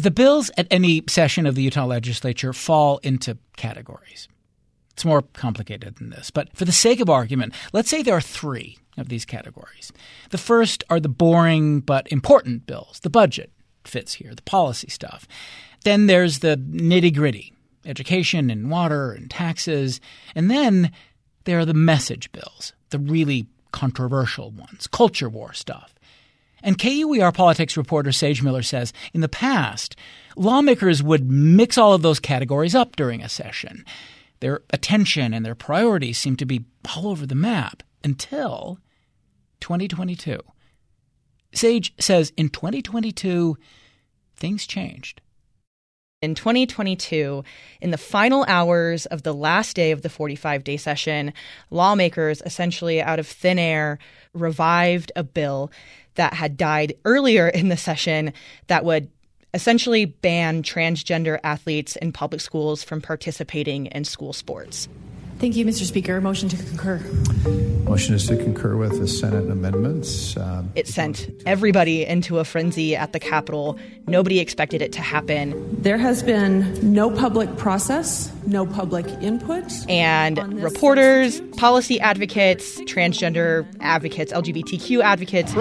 The bills at any session of the Utah legislature fall into categories. It's more complicated than this, but for the sake of argument, let's say there are three of these categories. The first are the boring but important bills. The budget fits here, the policy stuff. Then there's the nitty gritty education and water and taxes. And then there are the message bills, the really controversial ones, culture war stuff. And KUER politics reporter Sage Miller says in the past, lawmakers would mix all of those categories up during a session. Their attention and their priorities seem to be all over the map until 2022. Sage says in 2022, things changed. In 2022, in the final hours of the last day of the 45 day session, lawmakers essentially out of thin air revived a bill that had died earlier in the session that would essentially ban transgender athletes in public schools from participating in school sports. Thank you, Mr. Speaker. Motion to concur. Motion is to concur with the Senate amendments. Um, it sent everybody into a frenzy at the Capitol. Nobody expected it to happen. There has been no public process, no public input. And reporters, policy advocates, transgender advocates, LGBTQ advocates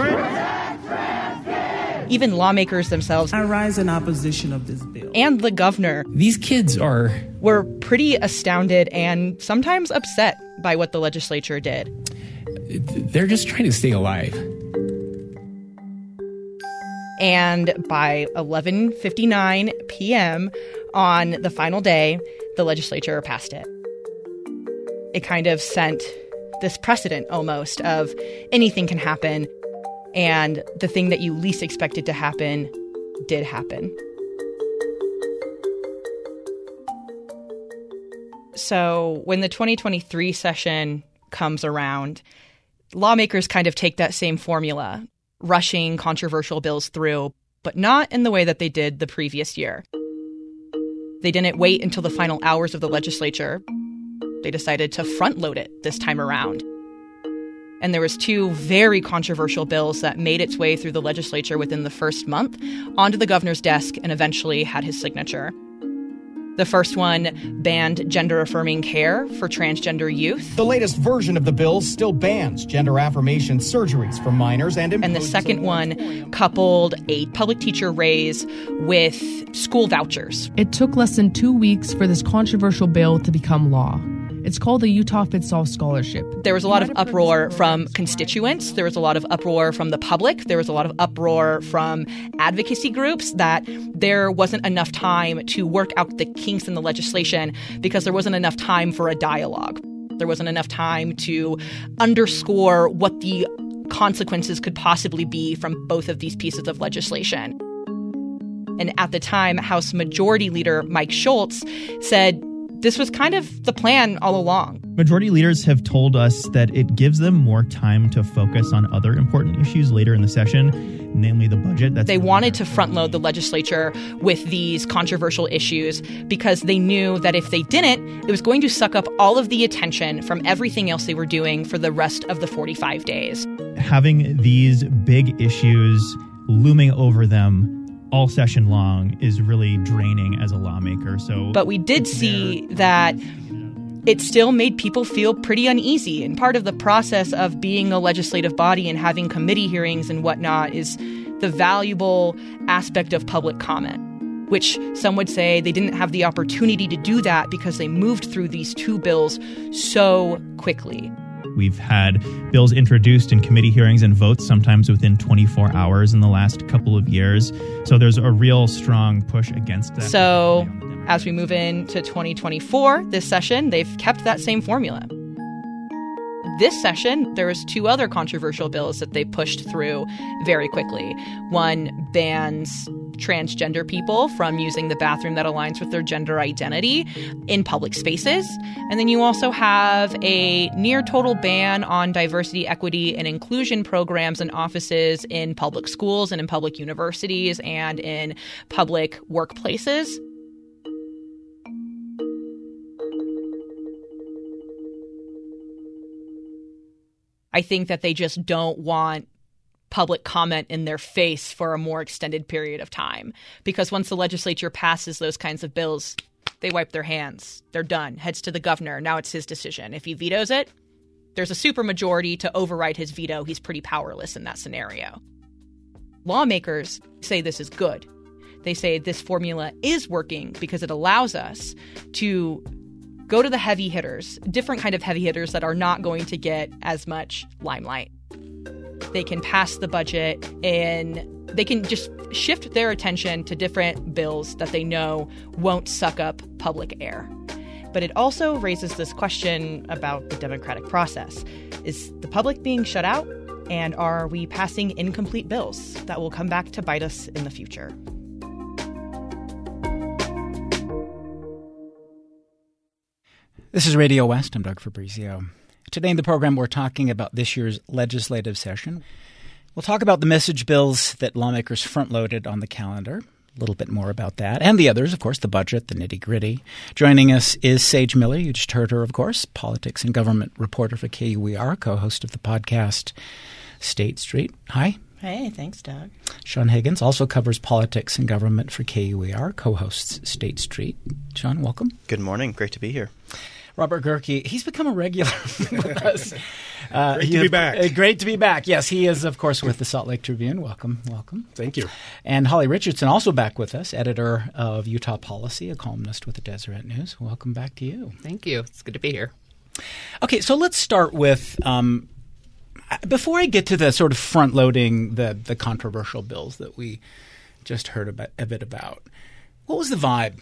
even lawmakers themselves. I rise in opposition of this bill. And the governor. These kids are. Were pretty astounded and sometimes upset by what the legislature did. They're just trying to stay alive. And by 11:59 p.m. on the final day, the legislature passed it. It kind of sent this precedent almost of anything can happen and the thing that you least expected to happen did happen. So when the 2023 session comes around, lawmakers kind of take that same formula, rushing controversial bills through, but not in the way that they did the previous year. They didn't wait until the final hours of the legislature. They decided to front load it this time around and there was two very controversial bills that made its way through the legislature within the first month onto the governor's desk and eventually had his signature. The first one banned gender affirming care for transgender youth. The latest version of the bill still bans gender affirmation surgeries for minors and And the second one coupled a public teacher raise with school vouchers. It took less than 2 weeks for this controversial bill to become law. It's called the Utah Fits Scholarship. There was a lot of uproar from constituents. There was a lot of uproar from the public. There was a lot of uproar from advocacy groups that there wasn't enough time to work out the kinks in the legislation because there wasn't enough time for a dialogue. There wasn't enough time to underscore what the consequences could possibly be from both of these pieces of legislation. And at the time, House Majority Leader Mike Schultz said this was kind of the plan all along. Majority leaders have told us that it gives them more time to focus on other important issues later in the session, namely the budget. That's they wanted to front load the legislature with these controversial issues because they knew that if they didn't, it was going to suck up all of the attention from everything else they were doing for the rest of the 45 days. Having these big issues looming over them all session long is really draining as a lawmaker. So, but we did see that it still made people feel pretty uneasy. And part of the process of being a legislative body and having committee hearings and whatnot is the valuable aspect of public comment. Which some would say they didn't have the opportunity to do that because they moved through these two bills so quickly. We've had bills introduced in committee hearings and votes sometimes within 24 hours in the last couple of years. So there's a real strong push against that. So as we move into 2024, this session, they've kept that same formula. This session, there was two other controversial bills that they pushed through very quickly. One bans transgender people from using the bathroom that aligns with their gender identity in public spaces. And then you also have a near total ban on diversity, equity, and inclusion programs and offices in public schools and in public universities and in public workplaces. I think that they just don't want public comment in their face for a more extended period of time. Because once the legislature passes those kinds of bills, they wipe their hands. They're done. Heads to the governor. Now it's his decision. If he vetoes it, there's a supermajority to override his veto. He's pretty powerless in that scenario. Lawmakers say this is good. They say this formula is working because it allows us to go to the heavy hitters, different kind of heavy hitters that are not going to get as much limelight. They can pass the budget and they can just shift their attention to different bills that they know won't suck up public air. But it also raises this question about the democratic process. Is the public being shut out? And are we passing incomplete bills that will come back to bite us in the future? This is Radio West. I'm Doug Fabrizio. Today in the program, we're talking about this year's legislative session. We'll talk about the message bills that lawmakers front loaded on the calendar. A little bit more about that and the others, of course, the budget, the nitty gritty. Joining us is Sage Miller. You just heard her, of course, politics and government reporter for KUER, co host of the podcast State Street. Hi. Hey, thanks, Doug. Sean Higgins also covers politics and government for KUER, co hosts State Street. Sean, welcome. Good morning. Great to be here. Robert Gehrke, he's become a regular with us. Uh, great to be back. Uh, great to be back. Yes, he is, of course, with the Salt Lake Tribune. Welcome, welcome. Thank you. And Holly Richardson, also back with us, editor of Utah Policy, a columnist with the Deseret News. Welcome back to you. Thank you. It's good to be here. Okay, so let's start with. Um, before I get to the sort of front loading the the controversial bills that we just heard about, a bit about, what was the vibe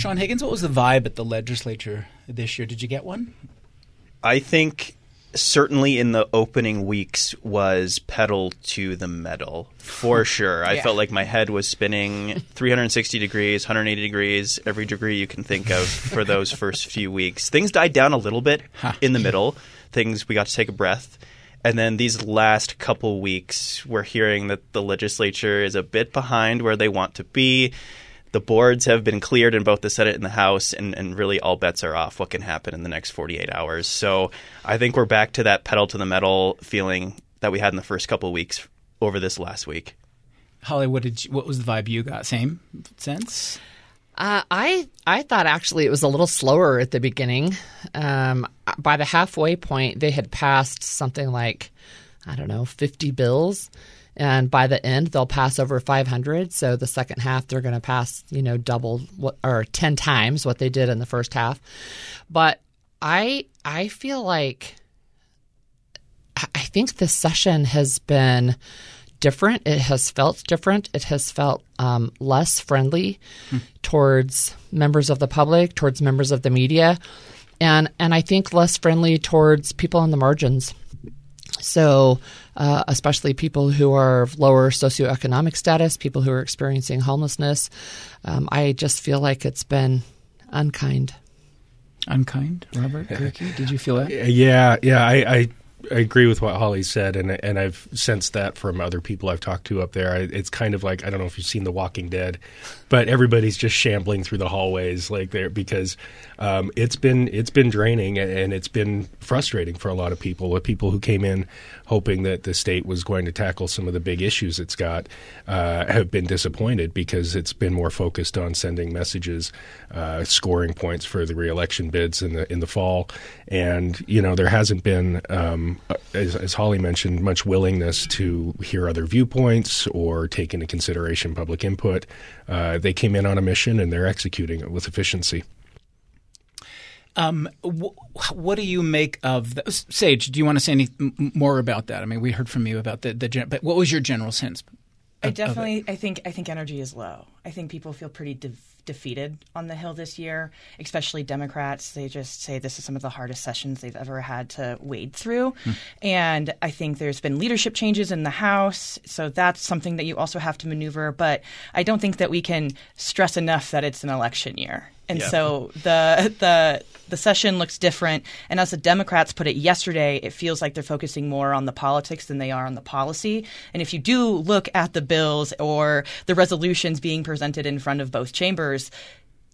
Sean Higgins, what was the vibe at the legislature this year? Did you get one? I think certainly in the opening weeks was pedal to the metal for sure. I yeah. felt like my head was spinning 360 degrees, 180 degrees, every degree you can think of for those first few weeks. Things died down a little bit in the middle. Things we got to take a breath. And then these last couple weeks, we're hearing that the legislature is a bit behind where they want to be the boards have been cleared in both the Senate and the House, and, and really all bets are off what can happen in the next 48 hours. So I think we're back to that pedal to the metal feeling that we had in the first couple of weeks over this last week. Holly, what did you, what was the vibe you got? Same sense. Uh, I I thought actually it was a little slower at the beginning. Um, by the halfway point, they had passed something like I don't know, 50 bills. And by the end, they'll pass over 500. So the second half, they're going to pass, you know, double what, or 10 times what they did in the first half. But I, I feel like, I think this session has been different. It has felt different. It has felt um, less friendly hmm. towards members of the public, towards members of the media, and and I think less friendly towards people on the margins. So, uh, especially people who are of lower socioeconomic status, people who are experiencing homelessness, um, I just feel like it's been unkind. Unkind, Robert Gehrke, did you feel that? Yeah, yeah. I, I I agree with what Holly said, and and I've sensed that from other people I've talked to up there. It's kind of like I don't know if you've seen The Walking Dead, but everybody's just shambling through the hallways like there because um, it's been it's been draining and it's been frustrating for a lot of people. With people who came in hoping that the state was going to tackle some of the big issues it's got, uh, have been disappointed because it's been more focused on sending messages, uh, scoring points for the reelection bids in the in the fall, and you know there hasn't been. Um, as, as, Holly mentioned, much willingness to hear other viewpoints or take into consideration public input. Uh, they came in on a mission and they're executing it with efficiency. Um, wh- what do you make of the, Sage? Do you want to say any more about that? I mean, we heard from you about the the. But what was your general sense? Of, I definitely, I think, I think energy is low. I think people feel pretty de- defeated on the Hill this year, especially Democrats. They just say this is some of the hardest sessions they've ever had to wade through. Hmm. And I think there's been leadership changes in the House. So that's something that you also have to maneuver. But I don't think that we can stress enough that it's an election year. And yeah. so the the the session looks different. And as the Democrats put it yesterday, it feels like they're focusing more on the politics than they are on the policy. And if you do look at the bills or the resolutions being presented in front of both chambers,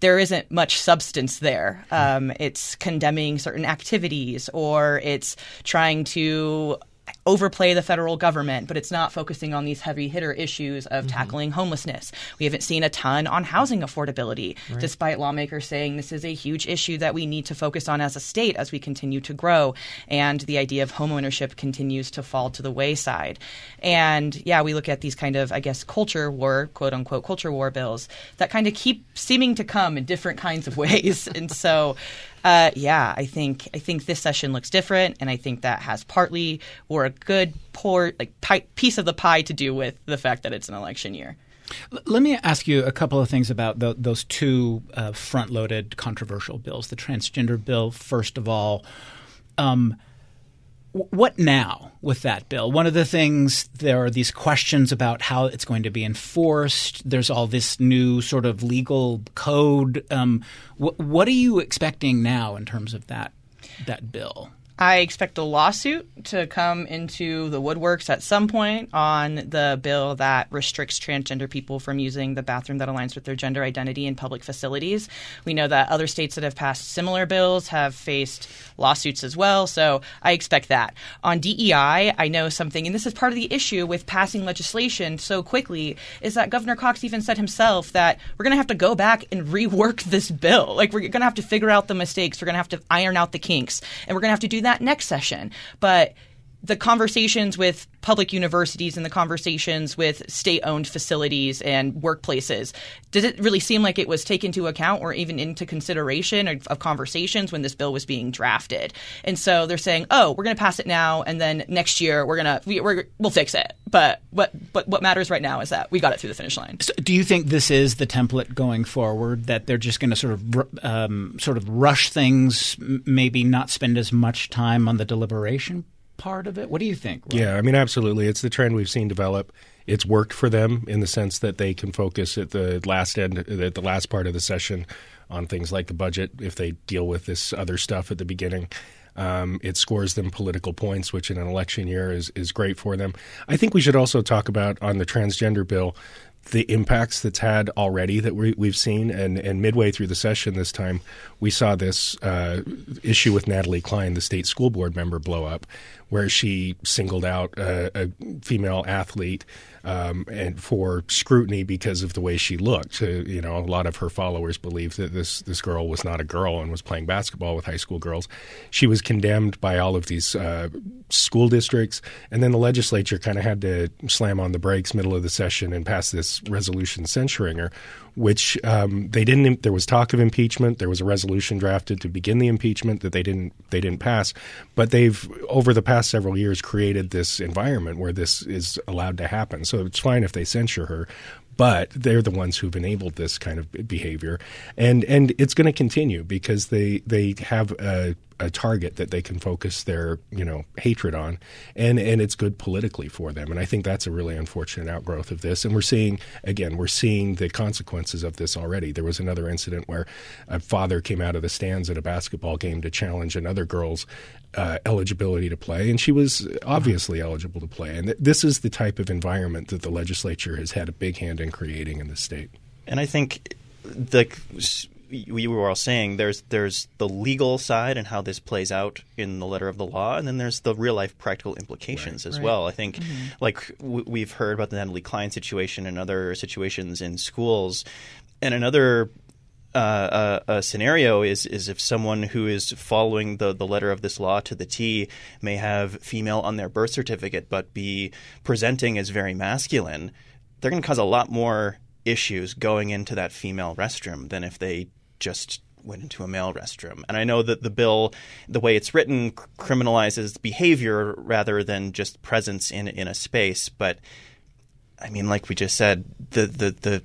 there isn't much substance there. Um, it's condemning certain activities or it's trying to overplay the federal government, but it's not focusing on these heavy hitter issues of mm-hmm. tackling homelessness. We haven't seen a ton on housing affordability, right. despite lawmakers saying this is a huge issue that we need to focus on as a state as we continue to grow. And the idea of homeownership continues to fall to the wayside. And yeah, we look at these kind of, I guess, culture war, quote unquote, culture war bills that kind of keep seeming to come in different kinds of ways. and so uh, yeah, I think I think this session looks different, and I think that has partly or a good poor like pie, piece of the pie to do with the fact that it's an election year. Let me ask you a couple of things about the, those two uh, front-loaded controversial bills. The transgender bill, first of all. Um, what now with that bill? One of the things there are these questions about how it's going to be enforced. There's all this new sort of legal code. Um, wh- what are you expecting now in terms of that that bill? I expect a lawsuit to come into the woodworks at some point on the bill that restricts transgender people from using the bathroom that aligns with their gender identity in public facilities. We know that other states that have passed similar bills have faced lawsuits as well, so I expect that. On DEI, I know something, and this is part of the issue with passing legislation so quickly, is that Governor Cox even said himself that we're going to have to go back and rework this bill. Like, we're going to have to figure out the mistakes, we're going to have to iron out the kinks, and we're going to have to do that next session. But the conversations with public universities and the conversations with state owned facilities and workplaces, did it really seem like it was taken into account or even into consideration of, of conversations when this bill was being drafted? And so they're saying, oh, we're going to pass it now, and then next year we're going to we, we will fix it. But what but what matters right now is that we got it through the finish line. So do you think this is the template going forward? That they're just going to sort of um, sort of rush things, maybe not spend as much time on the deliberation part of it? What do you think? Rob? Yeah, I mean, absolutely. It's the trend we've seen develop. It's worked for them in the sense that they can focus at the last end, at the last part of the session, on things like the budget if they deal with this other stuff at the beginning. Um, it scores them political points, which in an election year is is great for them. I think we should also talk about on the transgender bill the impacts that's had already that we, have seen. And, and midway through the session this time, we saw this uh, issue with Natalie Cline, the state school board member, blow up, where she singled out a, female athlete um, and for scrutiny because of the way she looked. Uh, you know, a lot of her followers believed that this this girl was not a girl and was playing basketball with high school girls. She was condemned by all of these uh, school districts, and then the legislature kind of had to slam on the brakes middle of the session and pass this resolution censuring her which um, they didn't. There was talk of impeachment. There was a resolution drafted to begin the impeachment that they didn't they didn't pass. But they've over the past several years created this environment where this is allowed to happen. So it's fine if they censure her, but they're the ones who've enabled this kind of behavior, and and it's going to continue because they they have a, a, target that they can focus their you know hatred on, and and it's good politically for them, and I think that's a really unfortunate outgrowth of this, and we're seeing again we're seeing the consequences of this already. There was another incident where a father came out of the stands at a basketball game to challenge another girl's uh, eligibility to play, and she was obviously eligible to play. And th- this is the type of environment that the legislature has had a big hand in creating in the state. And I think like we were all saying there's there's the legal side and how this plays out in the letter of the law, and then there's the real life practical implications right, as right. well. I think, mm-hmm. like w- we've heard about the Natalie Cline situation and other situations in schools, and another uh, a, a, scenario is is if someone who is following the, the letter of this law to the T may have female on their birth certificate but be presenting as very masculine, they're going to cause a lot more issues going into that female restroom than if they just went into a male restroom. And I know that the bill, the way it's written, criminalizes behavior rather than just presence in in a space. But I mean, like we just said, the the the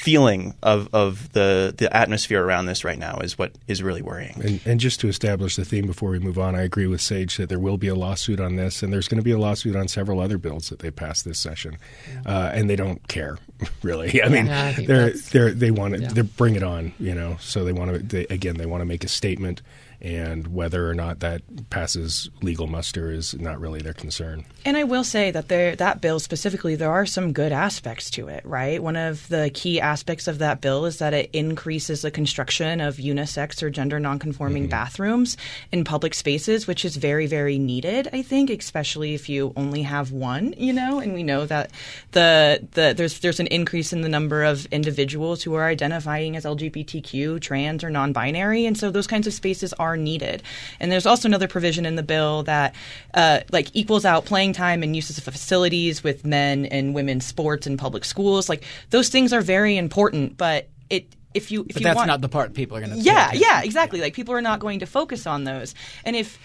feeling of, of the, the atmosphere around this right now is what is really worrying. And, and, just to establish the theme before we move on, I agree with Sage that there will be a lawsuit on this, and there's going to be a lawsuit on several other bills that they passed this session, uh, and they don't care really. I mean, yeah, I they're, they're, they want to yeah. bring it on, you know. So they want to they, again they want to make a statement and whether or not that passes legal muster is not really their concern. And I will say that there, that bill specifically, there are some good aspects to it, right? One of the key aspects of that bill is that it increases the construction of unisex or gender nonconforming mm-hmm. bathrooms in public spaces, which is very, very needed, I think, especially if you only have one, you know, and we know that the, the there's there's an increase in the number of individuals who are identifying as LGBTQ, trans, or non-binary, and so those kinds of spaces are needed. And there's also another provision in the bill that uh, like equals out playing time and uses of facilities with men and women's sports and public schools. Like those things are very important, but it if you if but you that's want, not the part people are going to yeah yeah exactly like people are not going to focus on those and if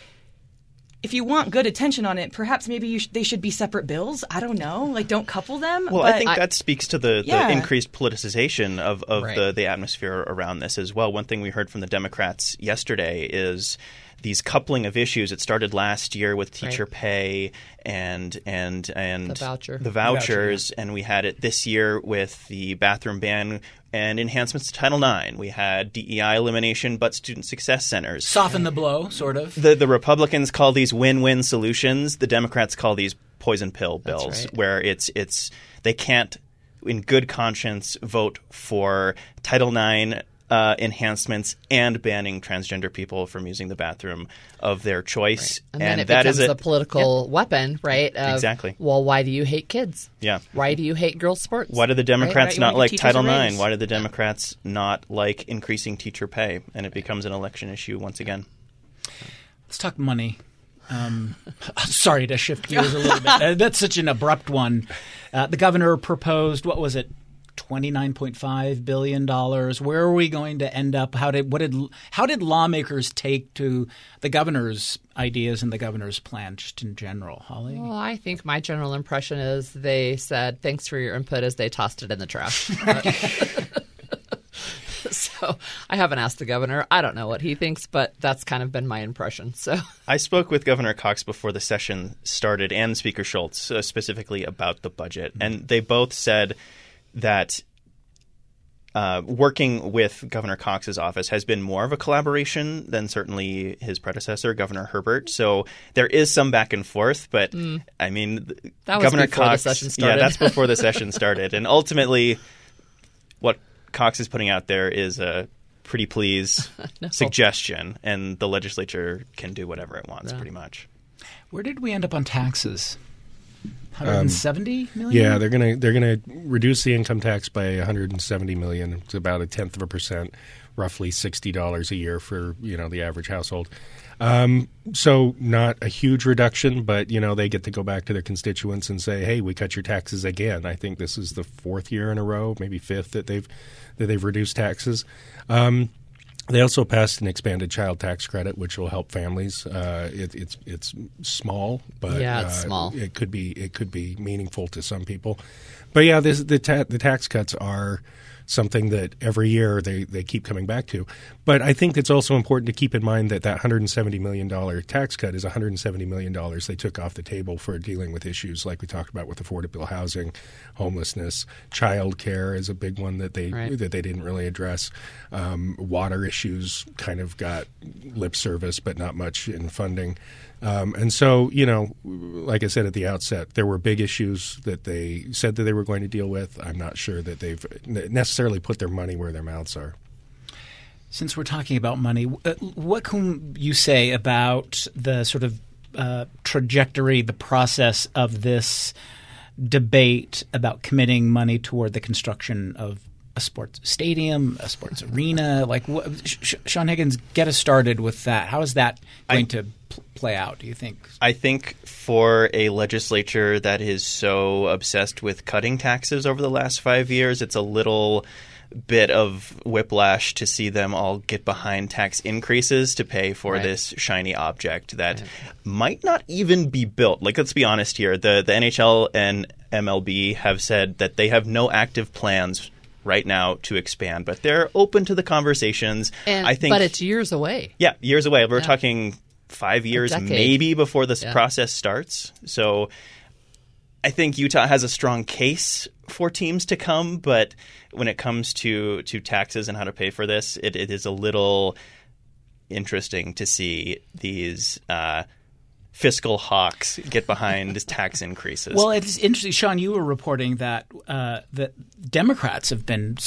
if you want good attention on it, perhaps maybe sh- they should be separate bills. I don't know. Like, don't couple them. Well, I think I, that speaks to the, yeah. the increased politicization of, of right. the, the atmosphere around this as well. One thing we heard from the Democrats yesterday is these coupling of issues. It started last year with teacher right. pay and and and the voucher, the vouchers, the voucher, yeah. and we had it this year with the bathroom ban and enhancements to Title IX. We had DEI elimination, but student success centers soften the blow, sort of. The the Republicans call these win-win solutions. The Democrats call these poison pill bills, right. where it's it's they can't in good conscience vote for Title IX uh, enhancements and banning transgender people from using the bathroom of their choice. Right. And, and, then it that becomes is a, a political weapon, right? Of, exactly. Well, why do you hate kids? Yeah. Why do you hate girls' sports? Why do the Democrats right? not like Title IX? Why do the Democrats not like increasing teacher pay? And it becomes an election issue once again. Let's talk money. Um, sorry to shift gears a little bit. Uh, that's such an abrupt one. Uh, the governor proposed what was it? $29.5 billion. Where are we going to end up? How did what did how did lawmakers take to the governor's ideas and the governor's plan just in general, Holly? Well, I think my general impression is they said thanks for your input as they tossed it in the trash. so I haven't asked the governor. I don't know what he thinks, but that's kind of been my impression. So I spoke with Governor Cox before the session started and Speaker Schultz uh, specifically about the budget, and they both said that uh, working with Governor Cox's office has been more of a collaboration than certainly his predecessor, Governor Herbert. So there is some back and forth, but mm. I mean, that Governor Cox. Yeah, that's before the session started, and ultimately, what Cox is putting out there is a pretty please no. suggestion, and the legislature can do whatever it wants, yeah. pretty much. Where did we end up on taxes? 170 um, million? Yeah, they're gonna they're gonna reduce the income tax by 170 million. It's about a tenth of a percent, roughly sixty dollars a year for you know the average household. Um, so not a huge reduction, but you know they get to go back to their constituents and say, "Hey, we cut your taxes again." I think this is the fourth year in a row, maybe fifth that they've that they've reduced taxes. Um, they also passed an expanded child tax credit, which will help families. Uh, it, it's it's small, but yeah, it's uh, small. It could be it could be meaningful to some people. But yeah, this, the ta- the tax cuts are something that every year they, they keep coming back to. But I think it's also important to keep in mind that that $170 million tax cut is $170 million they took off the table for dealing with issues like we talked about with affordable housing, homelessness, child care is a big one that they right. that they didn't really address. Um, water issues kind of got lip service, but not much in funding. Um, and so, you know, like I said at the outset, there were big issues that they said that they were going to deal with. I'm not sure that they've necessarily put their money where their mouths are. Since we're talking about money, uh, what can you say about the sort of uh, trajectory, the process of this debate about committing money toward the construction of a sports stadium, a sports arena? Like, what, Sh- Sean Higgins, get us started with that. How is that going I, to pl- play out? Do you think? I think for a legislature that is so obsessed with cutting taxes over the last five years, it's a little bit of whiplash to see them all get behind tax increases to pay for right. this shiny object that right. might not even be built. Like let's be honest here, the the NHL and MLB have said that they have no active plans right now to expand, but they're open to the conversations. And, I think, but it's years away. Yeah, years away. We're yeah. talking five years maybe before this yeah. process starts. So I think Utah has a strong case for teams to come, but when it comes to to taxes and how to pay for this, it, it is a little interesting to see these uh, fiscal hawks get behind tax increases. Well, it's interesting, Sean. You were reporting that uh, that Democrats have been,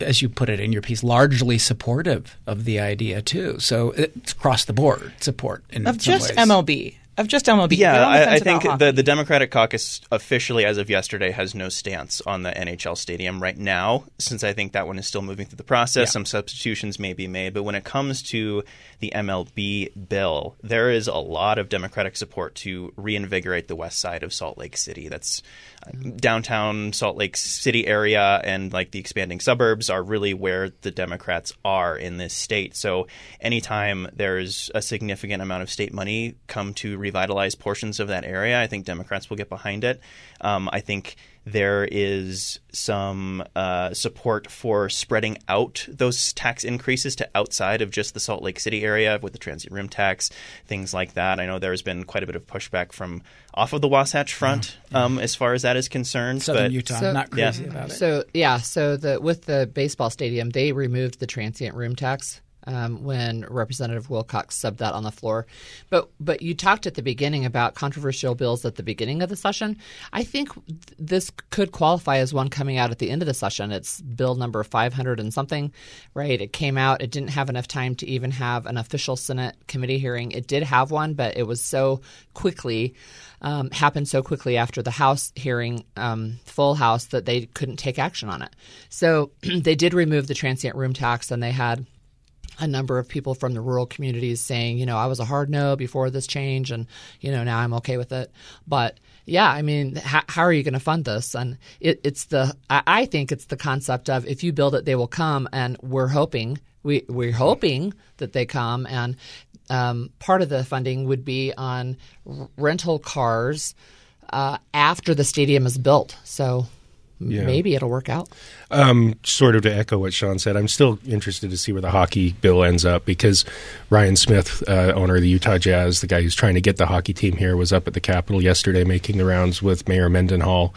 as you put it in your piece, largely supportive of the idea too. So it's across the board support in of just ways. MLB of just MLB. Yeah, I, I think the, the Democratic caucus officially, as of yesterday, has no stance on the NHL stadium right now, since I think that one is still moving through the process. Yeah. Some substitutions may be made. But when it comes to the MLB bill, there is a lot of Democratic support to reinvigorate the west side of Salt Lake City. That's uh, downtown Salt Lake City area and like the expanding suburbs are really where the Democrats are in this state. So anytime there's a significant amount of state money come to revitalize portions of that area, I think Democrats will get behind it. Um, I think there is some uh, support for spreading out those tax increases to outside of just the Salt Lake City area with the transient room tax, things like that. I know there's been quite a bit of pushback from off of the Wasatch Front yeah, yeah. Um, as far as that is concerned. Southern but, Utah, so, not crazy yeah. about it. So yeah, so the with the baseball stadium, they removed the transient room tax um, when Representative Wilcox subbed that on the floor. But but you talked at the beginning about controversial bills at the beginning of the session. I think th- this could qualify as one coming out at the end of the session. It's bill number 500 and something, right? It came out. It didn't have enough time to even have an official Senate committee hearing. It did have one, but it was so quickly. Um, happened so quickly after the House hearing, um, full House, that they couldn't take action on it. So they did remove the transient room tax, and they had a number of people from the rural communities saying, you know, I was a hard no before this change, and you know now I'm okay with it. But yeah, I mean, how, how are you going to fund this? And it, it's the I think it's the concept of if you build it, they will come, and we're hoping we we're hoping that they come, and um, part of the funding would be on rental cars uh, after the stadium is built. So yeah. maybe it'll work out. Um, sort of to echo what Sean said, I'm still interested to see where the hockey bill ends up because Ryan Smith, uh, owner of the Utah Jazz, the guy who's trying to get the hockey team here, was up at the Capitol yesterday making the rounds with Mayor Mendenhall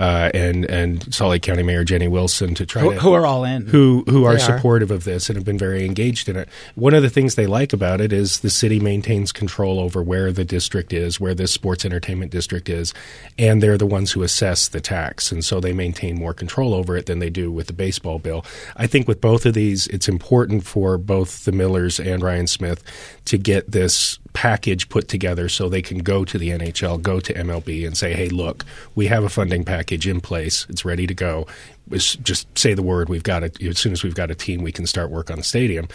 uh, and and Salt Lake County Mayor Jenny Wilson to try who, to, who are all in who who are, are, supportive of this and have been very engaged in it. One of the things they like about it is the city maintains control over where the district is, where this sports entertainment district is, and they're the ones who assess the tax, and so they maintain more control over it than they do with the baseball bill. I think with both of these, it's important for both the Millers and Ryan Smith to get this package put together so they can go to the NHL, go to MLB, and say, "Hey, look, we have a funding package in place. It's ready to go. Just say the word. We've got it. As soon as we've got a team, we can start work on the stadium."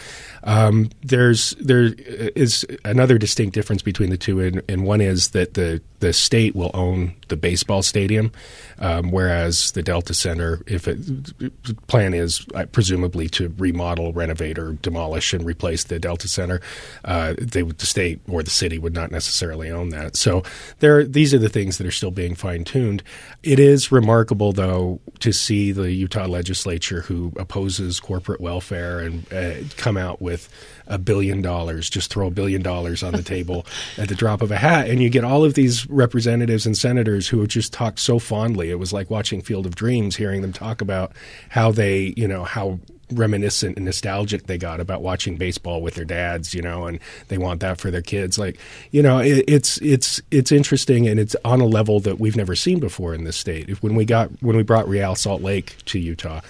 Um, there's there is another distinct difference between the two, and, and one is that the the state will own the baseball stadium, um, whereas the Delta Center, if it plan is uh, presumably to remodel, renovate, or demolish and replace the Delta Center, uh, they the state or the city would not necessarily own that. So there, these are the things that are still being fine tuned. It is remarkable, though, to see the Utah legislature who opposes corporate welfare and uh, come out with a billion dollars, just throw a billion dollars on the table at the drop of a hat. And you get all of these representatives and senators who have just talked so fondly. It was like watching Field of Dreams, hearing them talk about how they, you know, how reminiscent and nostalgic they got about watching baseball with their dads, you know, and they want that for their kids. Like, you know, it, it's it's it's interesting and it's on a level that we've never seen before in this state. If, when we got when we brought Real Salt Lake to Utah,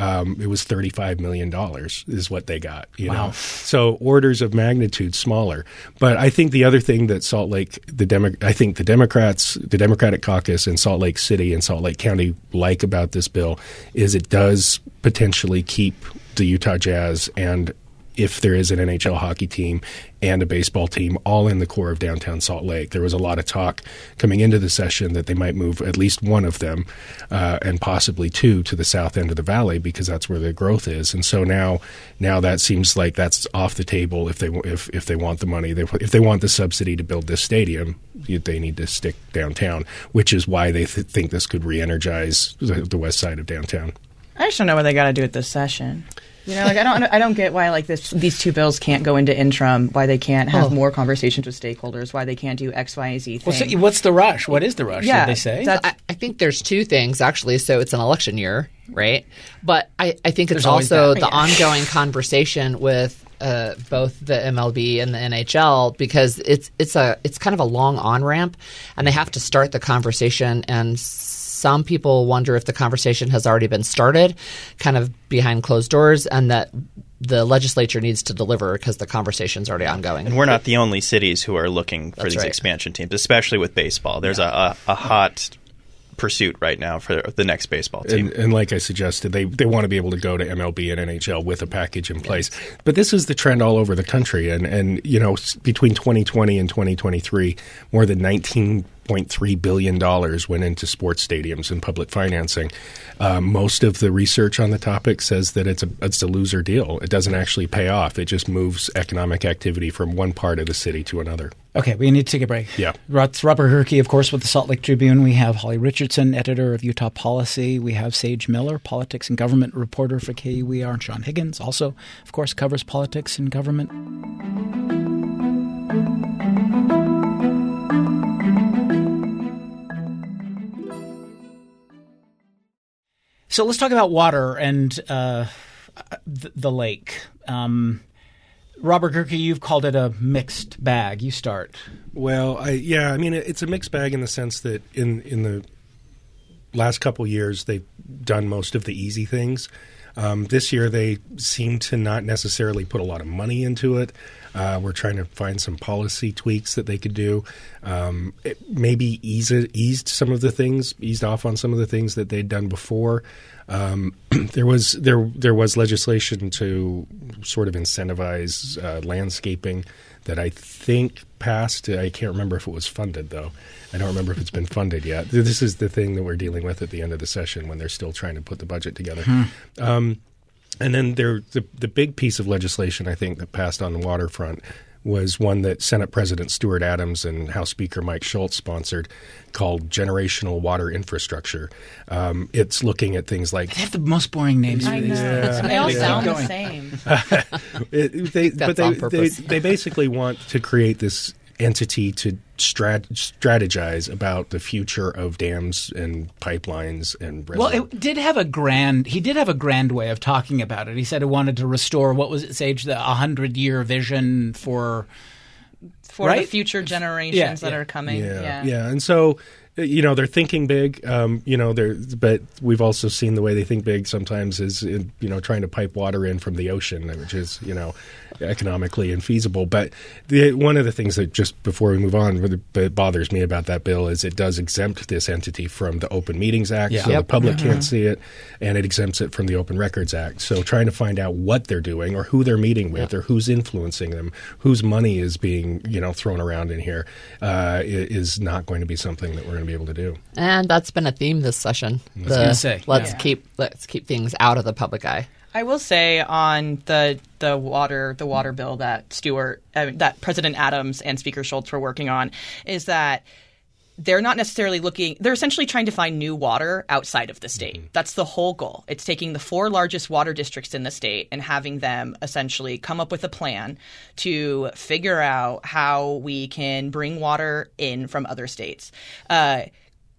um, it was $35 million is what they got, you wow. know? So orders of magnitude smaller. But I think the other thing that Salt Lake, the Demo- I think the Democrats, the Democratic caucus in Salt Lake City and Salt Lake County like about this bill is it does potentially keep the Utah Jazz and if there is an NHL hockey team and a baseball team all in the core of downtown Salt Lake. There was a lot of talk coming into the session that they might move at least one of them uh, and possibly two to the south end of the valley because that's where the growth is. And so now, now that seems like that's off the table. If they if if they want the money, they, if they want the subsidy to build this stadium, they need to stick downtown, which is why they th- think this could re-energize the, the west side of downtown. I just don't know what they got to do with this session. You know, like I don't, I don't get why like this, these two bills can't go into interim. Why they can't have oh. more conversations with stakeholders. Why they can't do X, Y, Z. Thing. Well, so what's the rush? What is the rush? Yeah, they say? I, I, think there's two things actually. So it's an election year, right? But I, I think it's also the ongoing conversation with uh, both the MLB and the NHL because it's it's a it's kind of a long on ramp, and they have to start the conversation. And some people wonder if the conversation has already been started, kind of behind closed doors, and that the legislature needs to deliver because the conversation's already ongoing. And we're not the only cities who are looking for That's these right. expansion teams, especially with baseball. There's a, a, a hot pursuit right now for the next baseball team. And, and like I suggested, they, they want to be able to go to MLB and NHL with a package in place. But this is the trend all over the country. And, and you know, between 2020 and 2023, more than 19.3 billion dollars went into sports stadiums and public financing. Uh, most of the research on the topic says that it's a it's a loser deal. It doesn't actually pay off. It just moves economic activity from one part of the city to another. Okay, we need to take a break. Yeah. That's Robert Gehrke, of course, with the Salt Lake Tribune. We have Holly Richardson, editor of Utah Policy. We have Sage Miller, politics and government reporter for KUER, and Sean Higgins, also, of course, covers politics and government. So let's talk about water and uh, the, lake. Um, Robert Gehrke, you've called it a mixed bag. You start. Well, I, yeah, I mean it's a mixed bag in the sense that in in the last couple years they've done most of the easy things. Um, this year they seem to not necessarily put a lot of money into it. Uh, we're trying to find some policy tweaks that they could do. Um, maybe ease eased some of the things, eased off on some of the things that they'd done before. Um, there was there there was legislation to sort of incentivize uh, landscaping that I think passed. I can't remember if it was funded though. I don't remember if it's been funded yet. This is the thing that we're dealing with at the end of the session when they're still trying to put the budget together. Hmm. Um, and then there, the the big piece of legislation I think that passed on the waterfront was one that Senate President Stuart Adams and House Speaker Mike Schultz sponsored, called Generational Water Infrastructure. Um, it's looking at things like They have the most boring names for these. know. things. They all Keep sound the same. it, they, That's but they, on they, purpose. they basically want to create this entity to strat- strategize about the future of dams and pipelines and Well, it did have a grand. He did have a grand way of talking about it. He said he wanted to restore what was it, Sage, the hundred year vision for For Right? the future generations Yeah, that yeah. are coming. Yeah, yeah, and so uh, you know they're thinking big. Um, you know, they're but we've also seen the way they think big sometimes is in, you know trying to pipe water in from the ocean, which is you know economically infeasible. But the, one of the things that just before we move on that- that bothers me about that bill is it does exempt this entity from the Open Meetings Act, Yeah. so Yep. the public Mhm. can't see it, and it exempts it from the Open Records Act. So trying to find out what they're doing or who they're meeting with or who's influencing them, whose money is being you know thrown around in here, uh, is not going to be something that we're going to be able to do. And that's been a theme this session. The- gonna say, let's yeah. keep let's keep things out of the public eye. I will say on the the water the water bill that Stuart uh, that President Adams and Speaker Schultz were working on is that they're not necessarily looking they're essentially trying to find new water outside of the state. That's the whole goal. It's taking the four largest water districts in the state and having them essentially come up with a plan to figure out how we can bring water in from other states. Uh,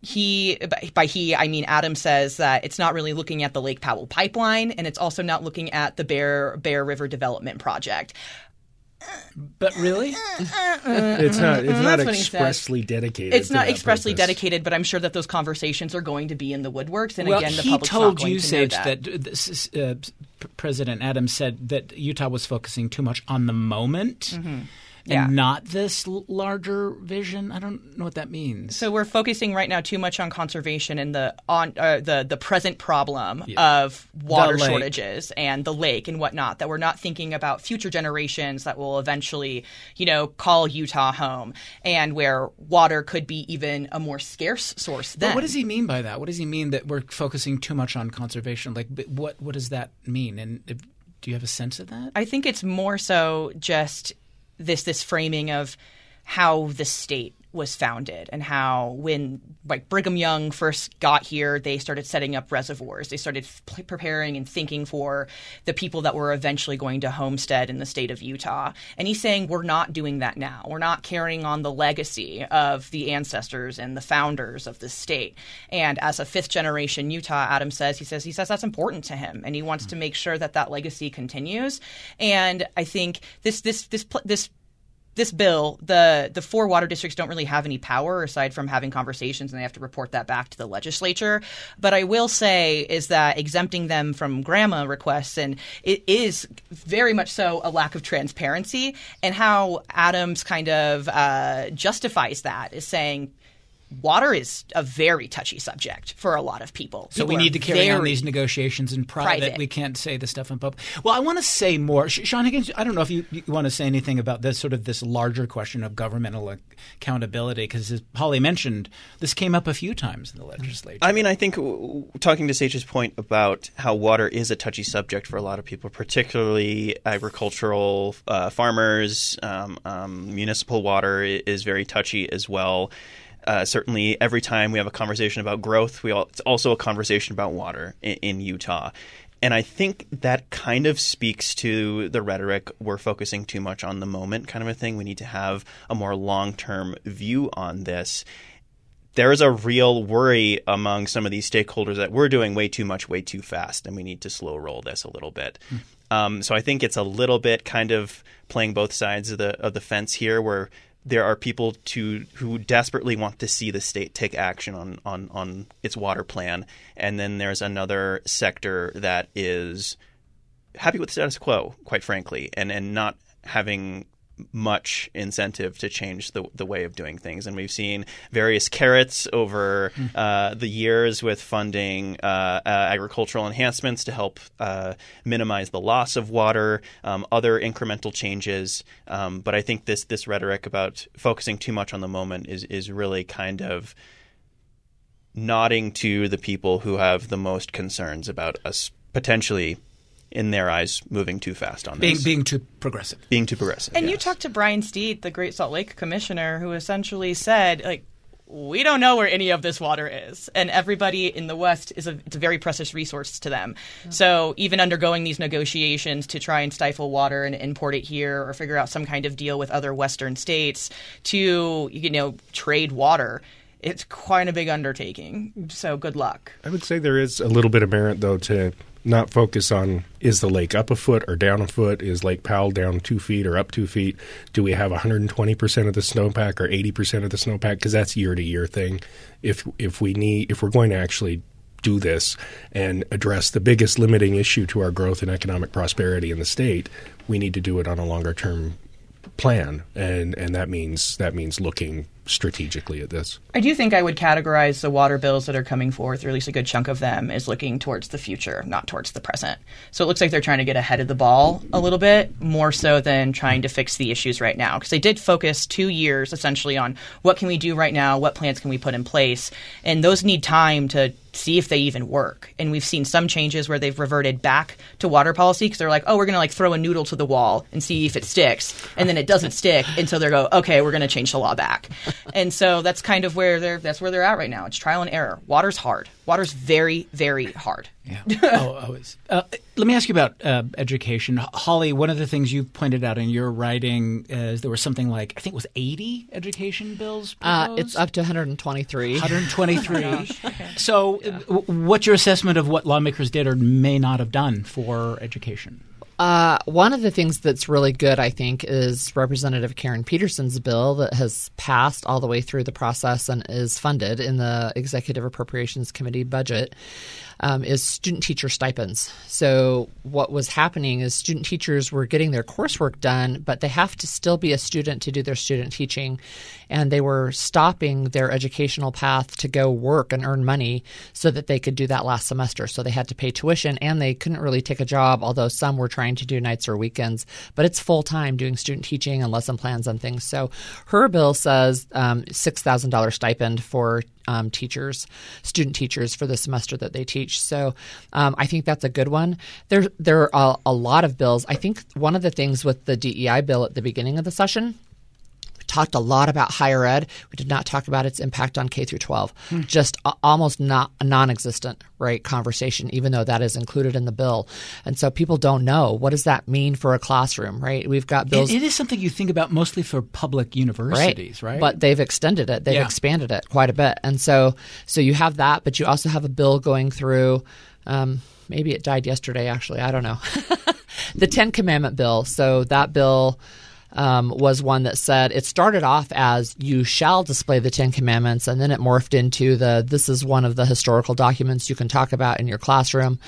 he by he I mean Adam says that it's not really looking at the Lake Powell pipeline and it's also not looking at the Bear Bear River Development Project. But really, It's not. It's not That's what he said. expressly dedicated. It's not expressly purpose. dedicated, but I'm sure that those conversations are going to be in the woodworks. And well, again, the he public's told not going you, to Sage, know that, this is, uh, P- President Adams said that Utah was focusing too much on the moment and Yeah. not this l- larger vision. I don't know what that means. So we're focusing right now too much on conservation and the on uh, the the present problem of water shortages and the lake and whatnot. That we're not thinking about future generations that will eventually, you know, call Utah home and where water could be even a more scarce source. Then But what does he mean by that? What does he mean that we're focusing too much on conservation? Like, what what does that mean? And if, do you have a sense of that? I think it's more so just this this framing of how the state was founded and how when like Brigham Young first got here, they started setting up reservoirs. They started f- preparing and thinking for the people that were eventually going to homestead in the state of Utah. And he's saying we're not doing that now. We're not carrying on the legacy of the ancestors and the founders of the state. And as a fifth generation Utah, Adam says he says he says that's important to him, and he wants to make sure that that legacy continues. And I think this this this this this bill, the the four water districts don't really have any power aside from having conversations, and they have to report that back to the legislature. But I will say is that exempting them from GRAMA requests, and it is very much so a lack of transparency, and how Adams kind of uh, justifies that is saying water is a very touchy subject for a lot of people. So people we need to carry on these negotiations in private. private. We can't say the stuff in public. Well, I want to say more. Sean Higgins, I don't know if you, you, want to say anything about this sort of this larger question of governmental accountability, because as Holly mentioned, this came up a few times in the legislature. I mean, I think talking to Sage's point about how water is a touchy subject for a lot of people, particularly agricultural uh, farmers, um, um, municipal water is very touchy as well. Uh, certainly, every time we have a conversation about growth, we all, it's also a conversation about water in, in Utah. And I think that kind of speaks to the rhetoric we're focusing too much on the moment kind of a thing. We need to have a more long term view on this. There is a real worry among some of these stakeholders that we're doing way too much, way too fast, and we need to slow roll this a little bit. Mm. Um, so I think it's a little bit kind of playing both sides of the of the fence here, where there are people to who desperately want to see the state take action on, on, on its water plan, and then there's another sector that is happy with the status quo, quite frankly, and, and not having much incentive to change the, the way of doing things. And we've seen various carrots over hmm. uh, the years with funding uh, uh, agricultural enhancements to help uh, minimize the loss of water, um, other incremental changes. Um, but I think this this rhetoric about focusing too much on the moment is is really kind of nodding to the people who have the most concerns about us potentially in their eyes, moving too fast on being, this. Being too progressive. Being too progressive. And yes. you talked to Brian Steed, the Great Salt Lake commissioner, who essentially said, like, we don't know where any of this water is, and everybody in the West is a it's a very precious resource to them. Yeah. So even undergoing these negotiations to try and stifle water and import it here, or figure out some kind of deal with other Western states to you know trade water, it's quite a big undertaking. So good luck. I would say there is a little bit of merit though to not focus on is the lake up a foot or down a foot? Is Lake Powell down two feet or up two feet? Do we have 120% of the snowpack or 80% of the snowpack? Because that's year to year thing. If if we need if we're going to actually do this and address the biggest limiting issue to our growth and economic prosperity in the state, we need to do it on a longer term plan, and and that means that means looking strategically at this. I do think I would categorize the water bills that are coming forth, or at least a good chunk of them, is looking towards the future, not towards the present. So it looks like they're trying to get ahead of the ball a little bit, more so than trying to fix the issues right now. Because they did focus two years essentially on what can we do right now, what plans can we put in place, and those need time to see if they even work. And we've seen some changes where they've reverted back to water policy because they're like, oh, we're going to like throw a noodle to the wall and see if it sticks, and then it doesn't stick, and so they go, okay, we're going to change the law back. And so that's kind of where they're that's where they're at right now. It's trial and error. Water's hard. Water's very very hard. Yeah. oh, always. Uh, let me ask you about uh, education, Holly. One of the things you pointed out in your writing is there was something like I think it was eighty education bills. Uh, it's up to 123. 123. oh okay. So, yeah. what's your assessment of what lawmakers did or may not have done for education? Uh, one of the things that's really good, I think, is Representative Karen Peterson's bill that has passed all the way through the process and is funded in the Executive Appropriations Committee budget um, is student teacher stipends. So what was happening is student teachers were getting their coursework done, but they have to still be a student to do their student teaching, and they were stopping their educational path to go work and earn money so that they could do that last semester. So they had to pay tuition, and they couldn't really take a job, although some were trying to do nights or weekends. But it's full time doing student teaching and lesson plans and things. So her bill says um, six thousand dollars stipend for um, teachers, student teachers for the semester that they teach. So um, I think that's a good one. There, there are a, a lot of bills. I think one of the things with the DEI bill at the beginning of the session talked a lot about higher ed. We did not talk about its impact on K through 12. Hmm. Just a, almost not a non-existent right conversation, even though that is included in the bill. And so people don't know what does that mean for a classroom, right? We've got bills. It, it is something you think about mostly for public universities, right? But they've extended it. They've Yeah. expanded it quite a bit. And so so you have that, but you also have a bill going through um, maybe it died yesterday actually, I don't know. the 10 commandment bill. So that bill um, was one that said it started off as you shall display the Ten Commandments, and then it morphed into the this is one of the historical documents you can talk about in your classroom.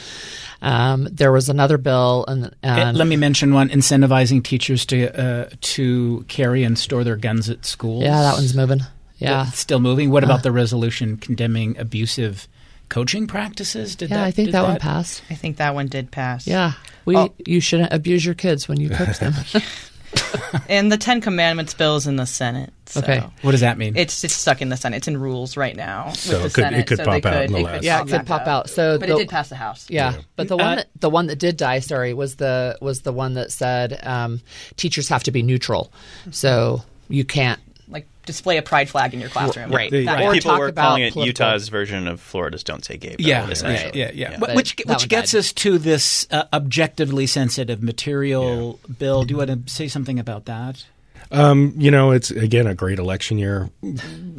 Um, there was another bill, and, Uh, and Let me mention one: incentivizing teachers to uh, to carry and store their guns at schools. yeah, that one's moving. Yeah, It's still moving. What about Uh. the resolution condemning abusive coaching practices? Did yeah, that, I think did that, one passed. I think that one did pass. Yeah, we Oh. you shouldn't abuse your kids when you coach them. and the Ten Commandments bill is in the Senate. So Okay. What does that mean? It's it's stuck in the Senate. It's in rules right now So with the it could- it Senate. could so pop they out could, it could Yeah, pop it could pop out. So but the- it did pass the House. Yeah, but the one Uh, that, the one that did die, sorry, was the was the one that said um, teachers have to be neutral, so you can't like display a pride flag in your classroom. right. They- That- right. or People talk were about calling it political- Utah's version of Florida's "Don't Say Gay" bill. yeah, essentially. yeah, yeah, yeah. But which which gets died. us to this uh, objectively sensitive material bill. Do you want to say something about that? Um, you know, it's again a great election year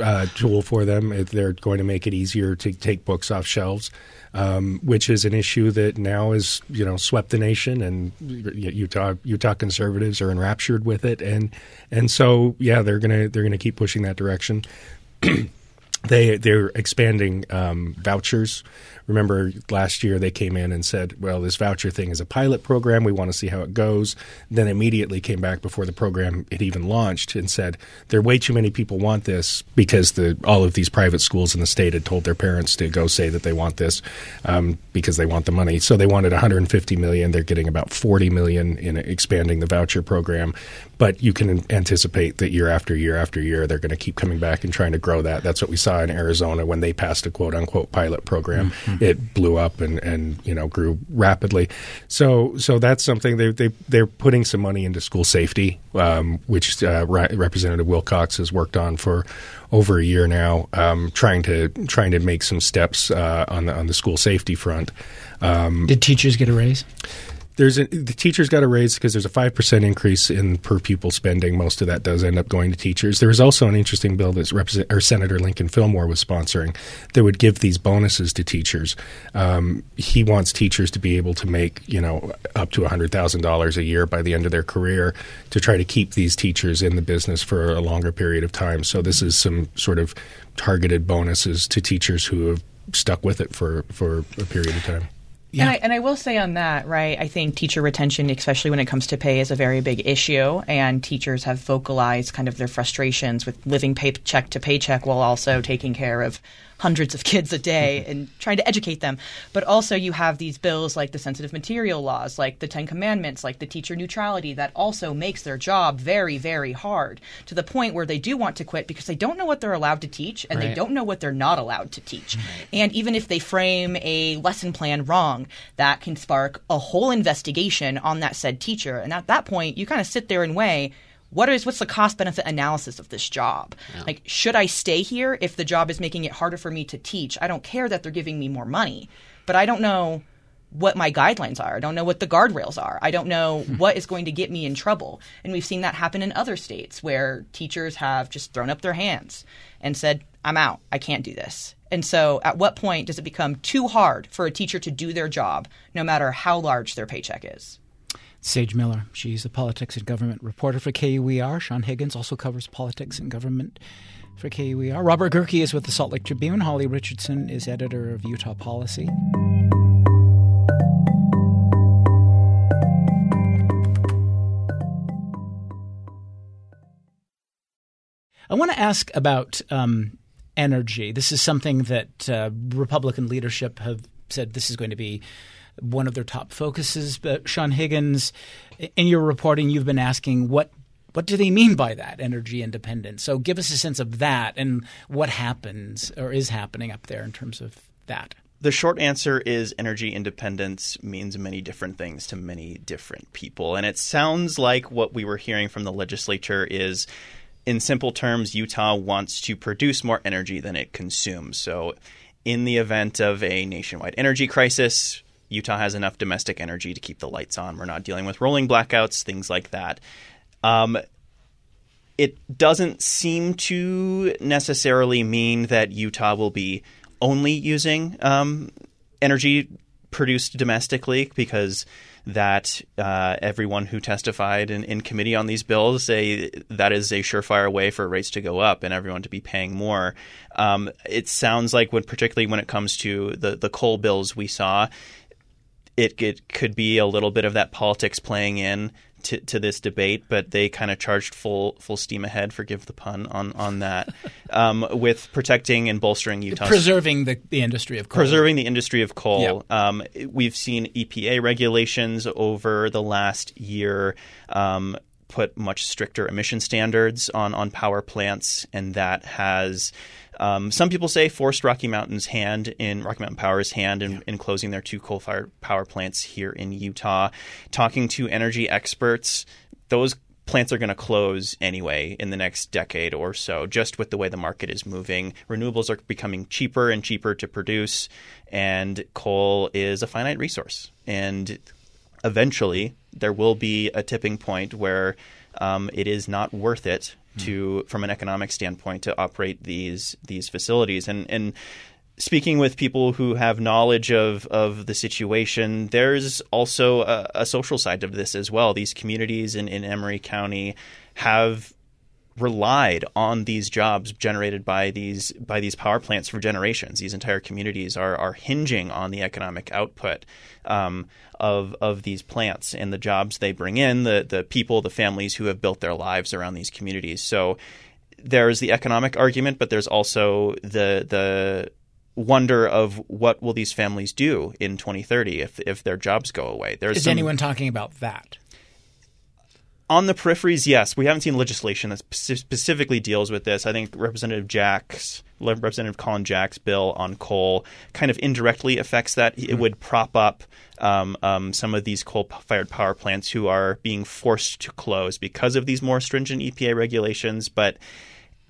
uh, tool for them. It, they're going to make it easier to take books off shelves, um, which is an issue that now is you know swept the nation, and Utah Utah conservatives are enraptured with it, and and so yeah, they're gonna they're gonna keep pushing that direction. they they're expanding um, vouchers. Remember last year they came in and said, "Well, this voucher thing is a pilot program. We want to see how it goes." Then immediately came back before the program had even launched and said, "There are way too many people want this because the all of these private schools in the state had told their parents to go say that they want this um, because they want the money. So they wanted 150 million. They're getting about 40 million in expanding the voucher program. But you can anticipate that year after year after year, they're going to keep coming back and trying to grow that. That's what we saw in Arizona when they passed a quote unquote pilot program. It blew up and, and you know grew rapidly. So so that's something they they they're putting some money into school safety, um, which uh, Re- Representative Wilcox has worked on for over a year now, um, trying to trying to make some steps uh, on the on the school safety front. Um, Did teachers get a raise? There's a, the teachers got a raise because there's a five percent increase in per pupil spending. Most of that does end up going to teachers. There was also an interesting bill that Represent, or Senator Lincoln Fillmore was sponsoring that would give these bonuses to teachers. Um, he wants teachers to be able to make you know up to hundred thousand dollars a year by the end of their career to try to keep these teachers in the business for a longer period of time. So this is some sort of targeted bonuses to teachers who have stuck with it for for a period of time. And, I, and I will say on that, right, I think teacher retention, especially when it comes to pay, is a very big issue. And teachers have vocalized kind of their frustrations with living paycheck to paycheck while also taking care of hundreds of kids a day mm-hmm. and trying to educate them. But also, you have these bills like the sensitive material laws, like the Ten Commandments, like the teacher neutrality, that also makes their job very, very hard to the point where they do want to quit because they don't know what they're allowed to teach and they don't know what they're not allowed to teach. And even if they frame a lesson plan wrong, that can spark a whole investigation on that said teacher. And at that point, you kind of sit there and weigh what is what's the cost benefit analysis of this job? Like, should I stay here if the job is making it harder for me to teach? I don't care that they're giving me more money, but I don't know what my guidelines are. I don't know what the guardrails are. I don't know hmm. what is going to get me in trouble. And we've seen that happen in other states where teachers have just thrown up their hands and said, I'm out. I can't do this. And so, at what point does it become too hard for a teacher to do their job, no matter how large their paycheck is? Sage Miller. She's a politics and government reporter for KUER. Sean Higgins also covers politics and government for KUER. Robert Gehrke is with the Salt Lake Tribune. Holly Richardson is editor of Utah Policy. I want to ask about um, energy. This is something that uh, Republican leadership have said this is going to be one of their top focuses. But Sean Higgins, in your reporting, you've been asking what what do they mean by that energy independence? So give us a sense of that and what happens or is happening up there in terms of that. The short answer is energy independence means many different things to many different people. And it sounds like what we were hearing from the legislature is in simple terms, Utah wants to produce more energy than it consumes. So, in the event of a nationwide energy crisis, Utah has enough domestic energy to keep the lights on. We're not dealing with rolling blackouts, things like that. Um, it doesn't seem to necessarily mean that Utah will be only using um, energy produced domestically because that uh, everyone who testified in, in, committee on these bills say that is a surefire way for rates to go up and everyone to be paying more. Um, it sounds like when, particularly when it comes to the the coal bills we saw, it, it could be a little bit of that politics playing in to, to this debate, but they kind of charged full full steam ahead. Forgive the pun on on that. um, with protecting and bolstering Utah, preserving the, the industry of coal. preserving the industry of coal. Yep. Um, we've seen EPA regulations over the last year. Um, put much stricter emission standards on on power plants, and that has um, some people say forced Rocky Mountain's hand in Rocky Mountain Power's hand in, yeah. in closing their two coal-fired power plants here in Utah. Talking to energy experts, those plants are going to close anyway in the next decade or so, just with the way the market is moving. Renewables are becoming cheaper and cheaper to produce, and coal is a finite resource. And eventually, there will be a tipping point where um, it is not worth it to from an economic standpoint to operate these these facilities and and speaking with people who have knowledge of, of the situation, there's also a, a, social side to this as well. These communities in, in Emery County have relied on these jobs generated by these by these power plants for generations. These entire communities are are hinging on the economic output um, of of these plants and the jobs they bring in, the the people, the families who have built their lives around these communities. So there's the economic argument, but there's also the the wonder of what will these families do in 2030 if if their jobs go away. There's Is some, anyone talking about that? On the peripheries, yes, we haven't seen legislation that specifically deals with this. I think Representative Jack's Representative Colin Jack's bill on coal kind of indirectly affects that. It mm-hmm. would prop up um, um, some of these coal-fired power plants who are being forced to close because of these more stringent EPA regulations, but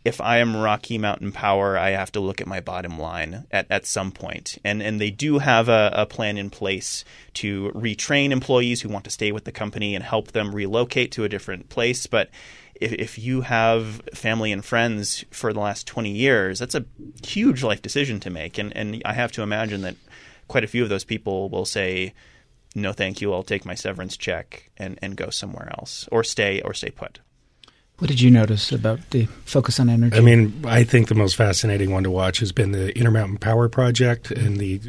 if I am Rocky Mountain Power, I have to look at my bottom line at, at some point. And and they do have a, a, plan in place to retrain employees who want to stay with the company and help them relocate to a different place. But if, if you have family and friends for the last 20 years, that's a huge life decision to make. And, and I have to imagine that quite a few of those people will say, no, thank you. I'll take my severance check and, and go somewhere else or stay or stay put. What did you notice about the focus on energy? I mean, I think the most fascinating one to watch has been the Intermountain Power Project and the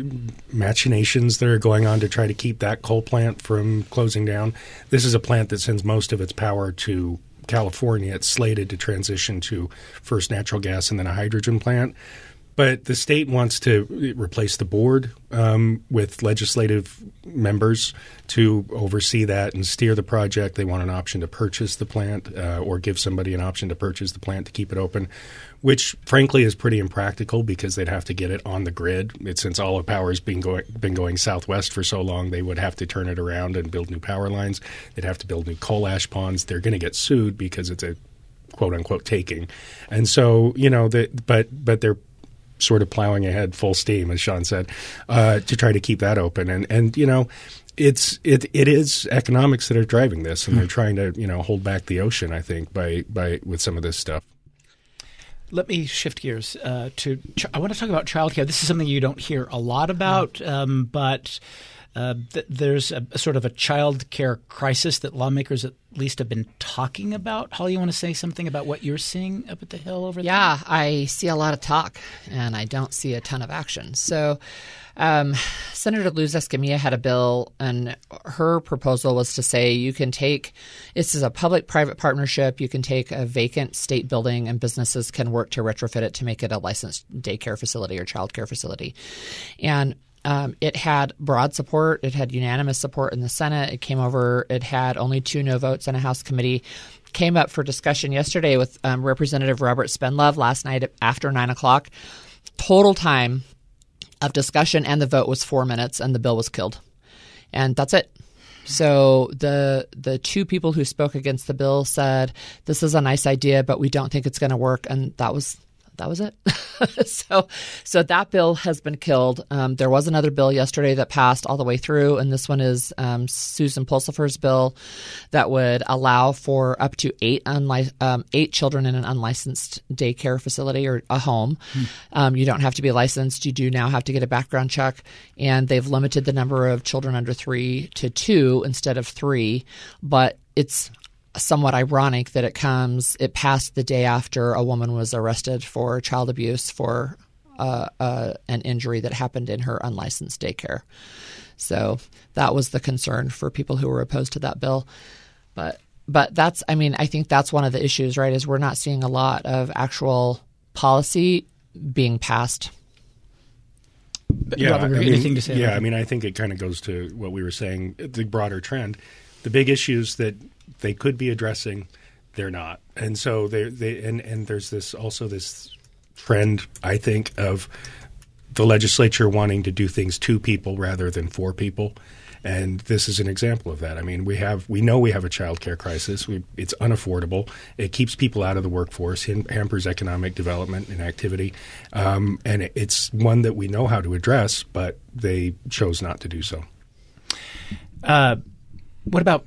machinations that are going on to try to keep that coal plant from closing down. This is a plant that sends most of its power to California. It's slated to transition to first natural gas and then a hydrogen plant. But the state wants to replace the board um, with legislative members to oversee that and steer the project. They want an option to purchase the plant uh, or give somebody an option to purchase the plant to keep it open, which frankly is pretty impractical because they'd have to get it on the grid. It, since all of power has been going, been going southwest for so long, they would have to turn it around and build new power lines. They'd have to build new coal ash ponds. They're going to get sued because it's a quote unquote taking. And so, you know, the, but but they're sort of plowing ahead full steam, as Sean said, uh, to try to keep that open. And and you know, it's it it is economics that are driving this, and they're trying to you know hold back the ocean. I think by by with some of this stuff. Let me shift gears uh, to. I want to talk about childcare. This is something you don't hear a lot about, um, but uh, th- there's a, a, sort of a child care crisis that lawmakers at least have been talking about. Holly, you want to say something about what you're seeing up at the Hill over there? Yeah, I see a lot of talk and I don't see a ton of action. So, um, Senator Luz Escamilla had a bill, and her proposal was to say you can take this is a public private partnership. You can take a vacant state building, and businesses can work to retrofit it to make it a licensed daycare facility or child care facility. And um, it had broad support. It had unanimous support in the Senate. It came over. It had only two no votes in a House committee. Came up for discussion yesterday with um, Representative Robert Spendlove last night after nine o'clock. Total time of discussion and the vote was four minutes, and the bill was killed. And that's it. So the the two people who spoke against the bill said this is a nice idea, but we don't think it's going to work, and that was that was it. so, so that bill has been killed. Um, there was another bill yesterday that passed all the way through, and this one is um, Susan Pulsipher's bill that would allow for up to eight unli- um, eight children in an unlicensed daycare facility or a home. Hmm. you don't have to be licensed. You do now have to get a background check, and they've limited the number of children under three to two instead of three. But it's somewhat ironic that it comes, it passed the day after a woman was arrested for child abuse for uh, uh, an injury that happened in her unlicensed daycare. So that was the concern for people who were opposed to that bill. But but that's I mean I think that's one of the issues, right? Is we're not seeing a lot of actual policy being passed. Yeah, I mean, anything to say? Yeah, I mean, I think it kind of goes to what we were saying, the broader trend. The big issues that they could be addressing, they're not. And so they they and and there's this also this trend I think of the legislature wanting to do things to people rather than for people. And this is an example of that. I mean, we have we know we have a child care crisis. We, it's unaffordable. It keeps people out of the workforce, hampers economic development and activity, um, and it's one that we know how to address, but they chose not to do so. Uh, what about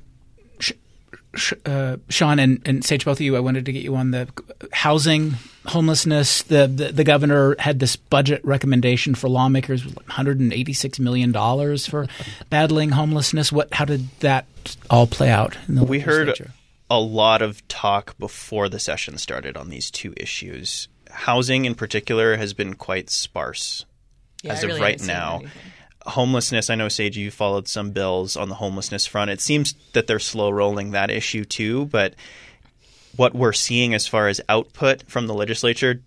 uh, Sean and, and Sage, both of you, I wanted to get you on the housing, homelessness. The, the, the governor had this budget recommendation for lawmakers, one hundred and eighty six million dollars for battling homelessness. What? How did that all play out? we heard a lot of talk before the session started on these two issues. Housing, in particular, has been quite sparse yeah, as I of really right now homelessness, I know Sage, you followed some bills on the homelessness front. It seems that they're slow rolling that issue too, but what we're seeing as far as output from the legislature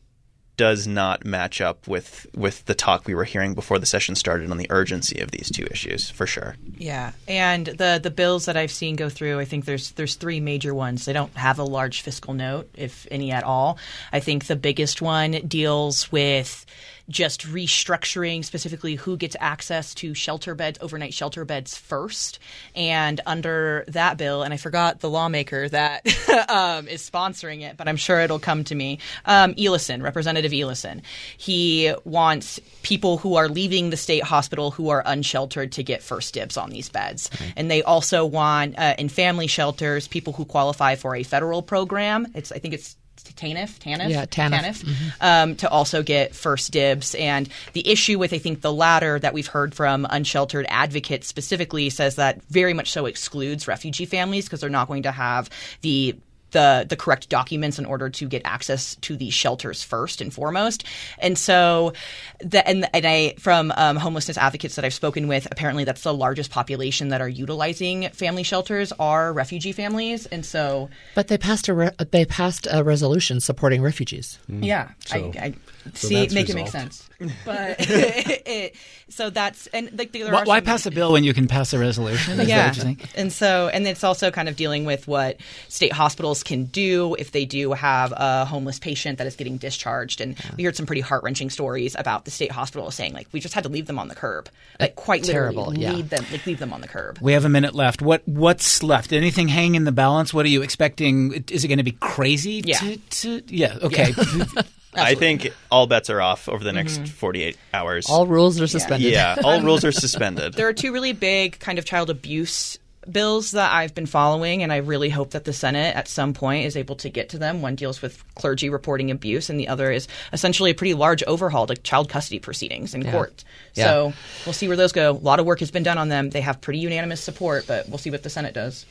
does not match up with with the talk we were hearing before the session started on the urgency of these two issues for sure. Yeah, and the the bills that I've seen go through, I think there's there's three major ones. They don't have a large fiscal note, if any at all. I think the biggest one deals with just restructuring specifically who gets access to shelter beds, overnight shelter beds first. And under that bill, and I forgot the lawmaker that um, is sponsoring it, but I'm sure it'll come to me. Um, Eliason, Representative Eliason, he wants people who are leaving the state hospital who are unsheltered to get first dibs on these beds. And they also want uh, in family shelters people who qualify for a federal program. It's I think it's TANF, TANF, yeah, TANF, TANF mm-hmm. um, to also get first dibs. And the issue with, I think, the latter that we've heard from unsheltered advocates specifically says that very much so excludes refugee families because they're not going to have the the the correct documents in order to get access to these shelters first and foremost. And so, the, and and I from um, homelessness advocates that I've spoken with, apparently that's the largest population that are utilizing family shelters are refugee families. And so, but they passed a re- they passed a resolution supporting refugees. Mm. Yeah, so, I, I so see make resolved. it make sense. But it, so that's and like there why, why pass a bill when you can pass a resolution? Is yeah, and so and it's also kind of dealing with what state hospitals can do if they do have a homeless patient that is getting discharged. And yeah. we heard some pretty heart wrenching stories about the state hospital saying like we just had to leave them on the curb, like quite Terrible, literally yeah. leave them like leave them on the curb. We have a minute left. What what's left? Anything hanging in the balance? What are you expecting? Is it going to be crazy? Yeah. To, to, yeah. Okay. Yeah. I think all bets are off over the next mm-hmm. 48 hours. All rules are suspended. Yeah, all rules are suspended. There are two really big kind of child abuse bills that I've been following, and I really hope that the Senate at some point is able to get to them. One deals with clergy reporting abuse, and the other is essentially a pretty large overhaul to child custody proceedings in yeah. court. Yeah. So we'll see where those go. A lot of work has been done on them. They have pretty unanimous support, but we'll see what the Senate does.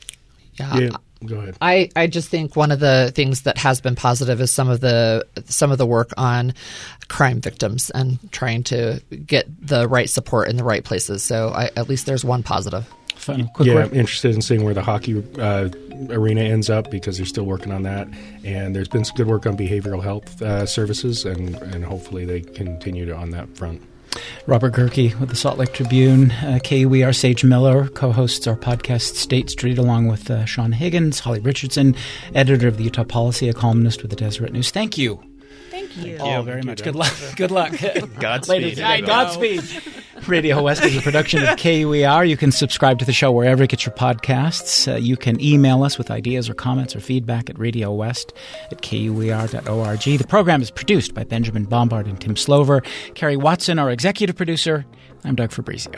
Yeah. yeah. Go ahead. I, I just think one of the things that has been positive is some of the some of the work on crime victims and trying to get the right support in the right places. So I, at least there's one positive. Final, quick yeah. I'm interested in seeing where the hockey uh, arena ends up because they're still working on that. And there's been some good work on behavioral health uh, services, and, and hopefully they continue to on that front. Robert Gehrke with the Salt Lake Tribune. Uh, KUER Sage Miller co hosts our podcast State Street along with uh, Sean Higgins, Holly Richardson, editor of the Utah Policy, a columnist with the Deseret News. Thank you. Thank you. thank all very much. Good luck. Good luck. Godspeed. Godspeed. Radio West is a production of KUER. You can subscribe to the show wherever you get your podcasts. Uh, you can email us with ideas or comments or feedback at Radio West at kuer.org. The program is produced by Benjamin Bombard and Tim Slover. Carrie Watson, our executive producer. I'm Doug Fabrizio.